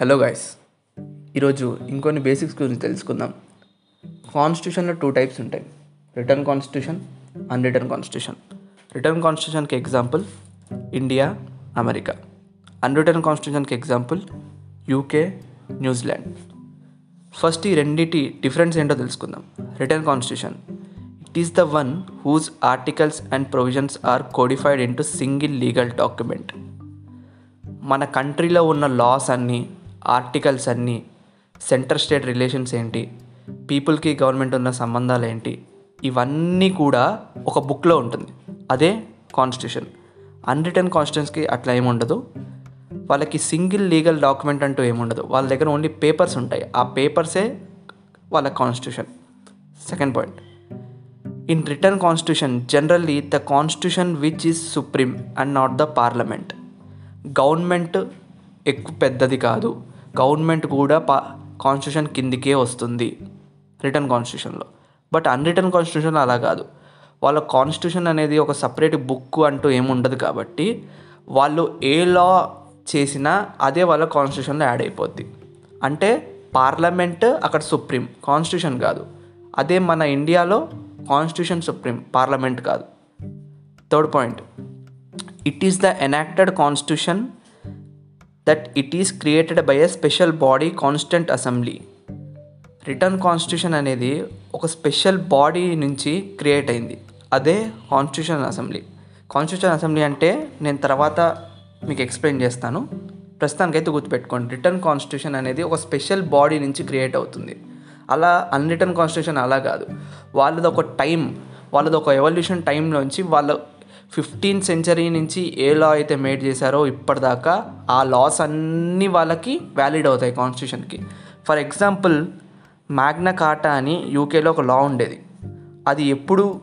Hello guys ఈరోజు ఇంకొన్ని basics గురించి తెలుసుకుందాం. కాన్స్టిట్యూషన్లో టూ టైప్స్ ఉంటాయి. Written constitution unwritten constitution written కాన్స్టిట్యూషన్కి example India America unwritten కాన్స్టిట్యూషన్కి example UK New Zealand first ఈ రెండింటి డిఫరెన్స్ ఏంటో తెలుసుకుందాం. Written constitution it is the one whose articles and provisions are codified into single legal document మన కంట్రీలో ఉన్న loss అన్నీ articles అన్నీ centre state relations ఏంటి పీపుల్కి గవర్నమెంట్ ఉన్న సంబంధాలు ఏంటి ఇవన్నీ కూడా ఒక బుక్లో ఉంటుంది. అదే కాన్స్టిట్యూషన్. అన్రిటర్న్ కాన్స్టిట్యూన్స్కి అట్లా ఏముండదు వాళ్ళకి సింగిల్ లీగల్ డాక్యుమెంట్ అంటూ ఏముండదు వాళ్ళ దగ్గర ఓన్లీ పేపర్స్ ఉంటాయి. ఆ పేపర్సే వాళ్ళ constitution. Second point. In written constitution generally the constitution which is supreme and not the parliament. Government ఎక్కువ పెద్దది కాదు. గవర్నమెంట్ కూడా పా కాన్స్టిట్యూషన్ కిందికే వస్తుంది. రిటర్న్ కాన్స్టిట్యూషన్లో బట్ అన్రిటర్న్ కాన్స్టిట్యూషన్ అలా కాదు. వాళ్ళ కాన్స్టిట్యూషన్ అనేది ఒక సపరేట్ బుక్ అంటూ ఏముండదు కాబట్టి వాళ్ళు ఏ లా చేసినా అదే వాళ్ళ కాన్స్టిట్యూషన్లో యాడ్ అయిపోద్ది. అంటే పార్లమెంట్ అక్కడ సుప్రీం కాన్స్టిట్యూషన్ కాదు. అదే మన ఇండియాలో కాన్స్టిట్యూషన్ సుప్రీం పార్లమెంట్ కాదు. Third point it is the enacted constitution that it is created by a special body constituent assembly written constitution అనేది ఒక స్పెషల్ బాడీ నుంచి క్రియేట్ అయింది. అదే కాన్స్టిట్యూషన్ అసెంబ్లీ కాన్స్టిట్యూషన్ అసెంబ్లీ అంటే నేను తర్వాత మీకు ఎక్స్ప్లెయిన్ చేస్తాను. ప్రస్తుతానికైతే గుర్తుపెట్టుకోండి. రిటర్న్ కాన్స్టిట్యూషన్ అనేది ఒక స్పెషల్ బాడీ నుంచి క్రియేట్ అవుతుంది. అలా అన్రిటర్న్ కాన్స్టిట్యూషన్ అలా కాదు. వాళ్ళది ఒక టైం వాళ్ళది ఒక ఎవల్యూషన్ టైంలోంచి వాళ్ళ ఫిఫ్టీన్త్ సెంచరీ నుంచి ఏ లా అయితే మేడ్ చేశారో ఇప్పటిదాకా ఆ లాస్ అన్నీ వాళ్ళకి వ్యాలిడ్ అవుతాయి కాన్స్టిట్యూషన్కి ఫర్ ఎగ్జాంపుల్ మ్యాగ్నా కార్టా అని యూకేలో ఒక లా ఉండేది. అది ఎప్పుడు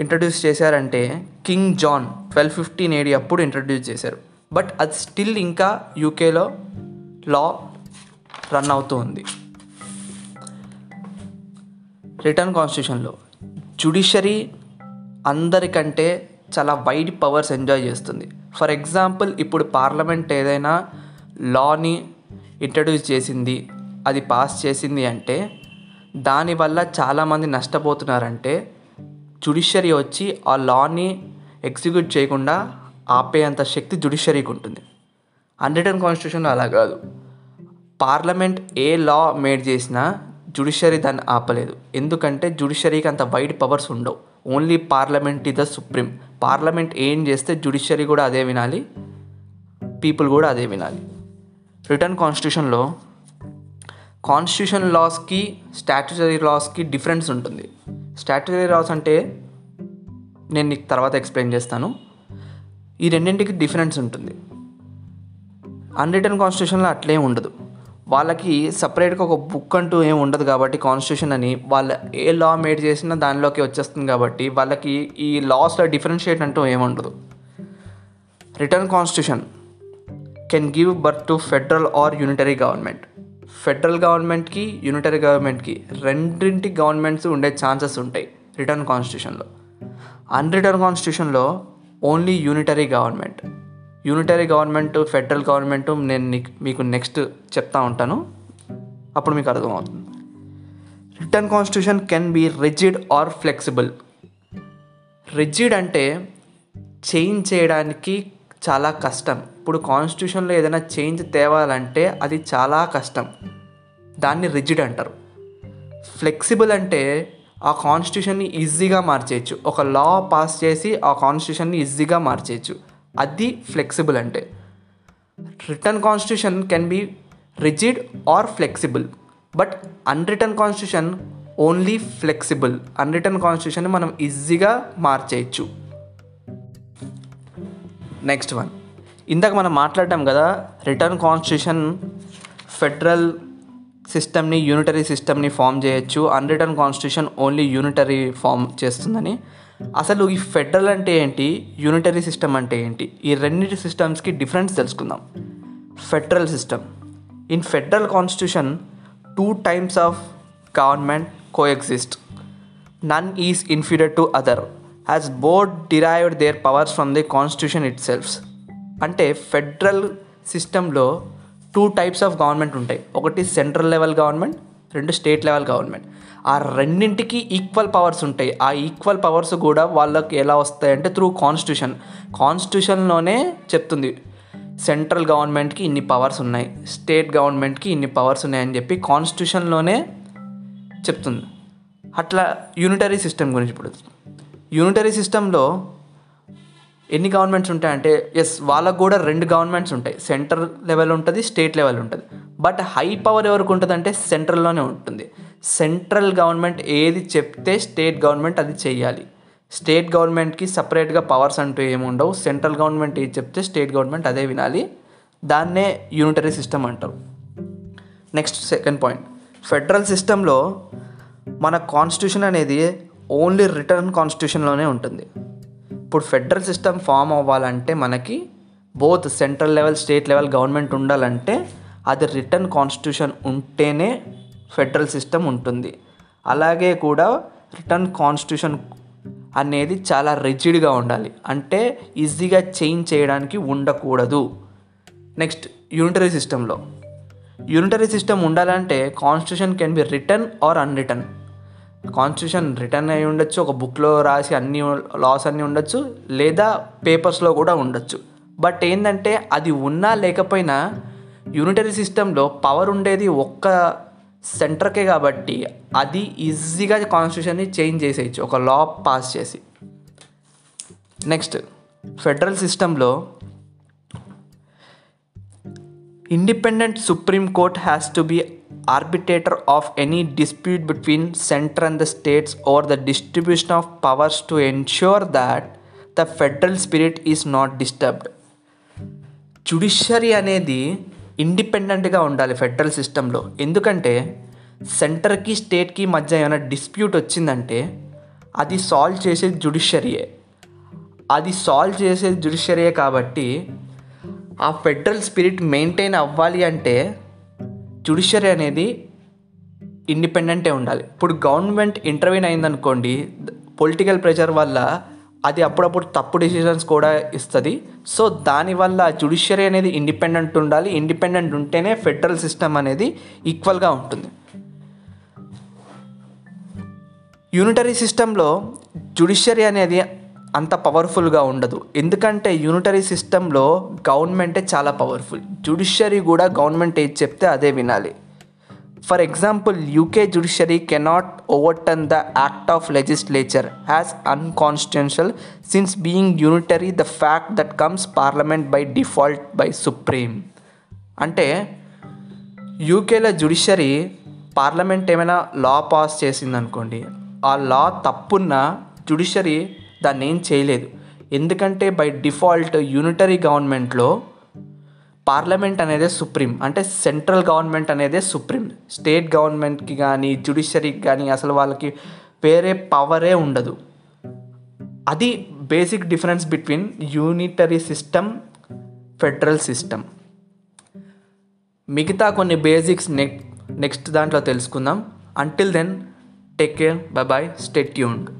ఇంట్రడ్యూస్ చేశారంటే king John twelve fifteen AD అప్పుడు ఇంట్రడ్యూస్ చేశారు. బట్ అది స్టిల్ ఇంకా యూకేలో లా రన్ అవుతూ ఉంది. రిటర్న్ కాన్స్టిట్యూషన్లో జుడిషరీ అందరికంటే చాలా వైడ్ పవర్స్ ఎంజాయ్ చేస్తుంది. ఫర్ ఎగ్జాంపుల్ ఇప్పుడు పార్లమెంట్ ఏదైనా లాని ఇంట్రడ్యూస్ చేసింది అది పాస్ చేసింది అంటే దానివల్ల చాలామంది నష్టపోతున్నారంటే జుడిషియరీ వచ్చి ఆ లాని ఎగ్జిక్యూట్ చేయకుండా ఆపేంత శక్తి జుడిషియరీకి ఉంటుంది. అన్రిటర్న్ కాన్స్టిట్యూషన్లో అలా కాదు. పార్లమెంట్ ఏ లా మేడ్ చేసినా జుడిషరీ దాన్ని ఆపలేదు. ఎందుకంటే జుడిషరీకి అంత వైడ్ పవర్స్ ఉండవు. Only parliament is the supreme. Parliament ఏం చేస్తే జ్యుడిషియరీ కూడా అదే వినాలి పీపుల్ కూడా అదే వినాలి. రిటర్న్ కాన్స్టిట్యూషన్లో కాన్స్టిట్యూషన్ లాస్కి స్టాట్యుటరీ లాస్కి డిఫరెన్స్ ఉంటుంది. స్టాట్యుటరీ లాస్ అంటే నేను నీకు తర్వాత ఎక్స్ప్లెయిన్ చేస్తాను. ఈ రెండింటికి డిఫరెన్స్ ఉంటుంది. అన్రిటర్న్ కాన్స్టిట్యూషన్లో అట్లే ఉండదు. వాళ్ళకి సపరేట్గా ఒక బుక్ అంటూ ఏం ఉండదు కాబట్టి కాన్స్టిట్యూషన్ అని వాళ్ళ ఏ లా మేడ్ చేసినా దానిలోకి వచ్చేస్తుంది కాబట్టి వాళ్ళకి ఈ లాస్లో డిఫరెన్షియేట్ అంటూ ఏముండదు written constitution can give birth to federal or unitary government federal గవర్నమెంట్కి యూనిటరీ గవర్నమెంట్కి రెండింటి గవర్నమెంట్స్ ఉండే ఛాన్సెస్ ఉంటాయి రిటర్న్ కాన్స్టిట్యూషన్లో అన్రిటర్న్ కాన్స్టిట్యూషన్లో only unitary government unitary government federal government నేను మీకు నెక్స్ట్ చెప్తా ఉంటాను. అప్పుడు మీకు అర్థమవుతుంది. Written constitution can be rigid or flexible. Rigid అంటే చేంజ్ చేయడానికి చాలా కష్టం. ఇప్పుడు కాన్స్టిట్యూషన్లో ఏదైనా చేంజ్ తేవాలంటే అది చాలా కష్టం. దాన్ని రిజిడ్ అంటారు. ఫ్లెక్సిబుల్ అంటే ఆ కాన్స్టిట్యూషన్ని ఈజీగా మార్చేయచ్చు. ఒక లా పాస్ చేసి ఆ కాన్స్టిట్యూషన్ని ఈజీగా మార్చేయచ్చు. అది ఫ్లెక్సిబుల్ అంటే. Written constitution can be rigid or flexible but unwritten constitution only flexible unwritten constitution మనం ఈజీగా మార్చేయచ్చు. నెక్స్ట్ వన్ ఇందాక మనం మాట్లాడటం కదా రిటర్న్ కాన్స్టిట్యూషన్ ఫెడరల్ సిస్టమ్ని యూనిటరీ సిస్టమ్ని ఫామ్ చేయొచ్చు. Unwritten constitution only unitary form చేస్తుందని. అసలు ఈ ఫెడరల్ అంటే ఏంటి? యూనిటరీ సిస్టమ్ అంటే ఏంటి? ఈ రెండింటి సిస్టమ్స్కి డిఫరెన్స్ తెలుసుకుందాం. Federal system. In federal constitution two types of government coexist. None is inferior to other. Has both derived their powers from the constitution itself అంటే ఫెడరల్ సిస్టంలో టూ టైప్స్ ఆఫ్ గవర్నమెంట్ ఉంటాయి. ఒకటి సెంట్రల్ లెవెల్ గవర్నమెంట్ రెండు state level government. ఆ రెండింటికి equal powers ఉంటాయి. ఆ equal powers కూడా వాళ్ళకి ఎలా వస్తాయంటే త్రూ కాన్స్టిట్యూషన్. కాన్స్టిట్యూషన్లోనే చెప్తుంది. సెంట్రల్ గవర్నమెంట్కి ఇన్ని పవర్స్ ఉన్నాయి. స్టేట్ గవర్నమెంట్కి ఇన్ని పవర్స్ ఉన్నాయని చెప్పి కాన్స్టిట్యూషన్లోనే చెప్తుంది. అట్లా యూనిటరీ సిస్టమ్ గురించి ఇప్పుడు. యూనిటరీ సిస్టంలో ఎన్ని గవర్నమెంట్స్ ఉంటాయంటే ఎస్ వాళ్ళకు కూడా రెండు గవర్నమెంట్స్ ఉంటాయి. సెంట్రల్ లెవెల్ ఉంటుంది స్టేట్ లెవెల్ ఉంటుంది. బట్ హై పవర్ ఎవరికి ఉంటుంది అంటే సెంట్రల్లోనే ఉంటుంది. సెంట్రల్ గవర్నమెంట్ ఏది చెప్తే స్టేట్ గవర్నమెంట్ అది చేయాలి స్టేట్ గవర్నమెంట్కి సపరేట్గా పవర్స్ అంటూ ఏమి ఉండవు. సెంట్రల్ గవర్నమెంట్ ఏది చెప్తే స్టేట్ గవర్నమెంట్ అదే వినాలి. దాన్నే యూనిటరీ సిస్టమ్ అంటారు. Next second point. ఫెడరల్ సిస్టంలో మన కాన్స్టిట్యూషన్ అనేది ఓన్లీ రిటర్న్ కాన్స్టిట్యూషన్లోనే ఉంటుంది. ఇప్పుడు ఫెడరల్ సిస్టమ్ ఫామ్ అవ్వాలంటే మనకి both central level state level government ఉండాలంటే అది రిటర్న్ కాన్స్టిట్యూషన్ ఉంటేనే ఫెడరల్ సిస్టమ్ ఉంటుంది. అలాగే కూడా రిటర్న్ కాన్స్టిట్యూషన్ అనేది చాలా రిజిడ్గా ఉండాలి. అంటే ఈజీగా చేంజ్ చేయడానికి ఉండకూడదు. నెక్స్ట్ యూనిటరీ సిస్టంలో యూనిటరీ సిస్టమ్ ఉండాలంటే constitution can be written or unwritten constitution written అయి ఉండొచ్చు ఒక బుక్లో రాసి అన్ని లాస్ అన్నీ ఉండొచ్చు లేదా పేపర్స్లో కూడా ఉండొచ్చు. బట్ ఏంటంటే అది ఉన్నా లేకపోయినా యూనిటరీ సిస్టంలో పవర్ ఉండేది ఒక్క సెంటర్కే కాబట్టి అది ఈజీగా కాన్స్టిట్యూషన్ని చేంజ్ చేసేయచ్చు. ఒక లా పాస్ చేసి. నెక్స్ట్ ఫెడరల్ సిస్టంలో independent supreme court has to be arbitrator of any dispute between centre and the states over the distribution of powers to ensure that the federal spirit is not disturbed judiciary అనేది ఇండిపెండెంట్గా ఉండాలి federal సిస్టంలో. ఎందుకంటే సెంటర్కి స్టేట్కి మధ్య ఏమైనా dispute వచ్చిందంటే అది సాల్వ్ చేసేది జుడిషియరీయే. అది సాల్వ్ చేసేది జుడిషియరీయే కాబట్టి ఆ ఫెడరల్ స్పిరిట్ మెయింటైన్ అవ్వాలి అంటే జుడిషియరీ అనేది ఇండిపెండెంటే ఉండాలి. ఇప్పుడు గవర్నమెంట్ ఇంటర్వ్యూన్ అయిందనుకోండి పొలిటికల్ ప్రెషర్ వల్ల అది అప్పుడప్పుడు తప్పు డిసిషన్స్ కూడా ఇస్తుంది. సో దానివల్ల జ్యుడిషియరీ అనేది ఇండిపెండెంట్ ఉండాలి. ఇండిపెండెంట్ ఉంటేనే ఫెడరల్ సిస్టమ్ అనేది ఈక్వల్గా ఉంటుంది. యూనిటరీ సిస్టంలో జుడిషియరీ అనేది అంత పవర్ఫుల్గా ఉండదు. ఎందుకంటే యూనిటరీ సిస్టంలో గవర్నమెంటే చాలా పవర్ఫుల్ జుడిషియరీ కూడా గవర్నమెంట్ ఏది చెప్తే అదే వినాలి. For example UK judiciary cannot overturn the act of legislature as unconstitutional since being unitary the fact that comes parliament by default by supreme అంటే యూకేలో జుడిషరీ పార్లమెంట్ ఏమైనా లా పాస్ చేసిందనుకోండి ఆ లా తప్పున్న జుడిషరీ దాన్ని ఏం చేయలేదు. ఎందుకంటే బై డిఫాల్ట్ యూనిటరీ గవర్నమెంట్లో parliament అనేదే సుప్రీం. అంటే సెంట్రల్ గవర్నమెంట్ అనేదే సుప్రీం. స్టేట్ గవర్నమెంట్కి కానీ జ్యుడిషరీకి కానీ అసలు వాళ్ళకి వేరే పవరే ఉండదు. అది basic difference between unitary system federal system. మిగతా కొన్ని బేసిక్స్ నెక్ నెక్స్ట్ దాంట్లో తెలుసుకుందాం. Until then take care bye bye stay tuned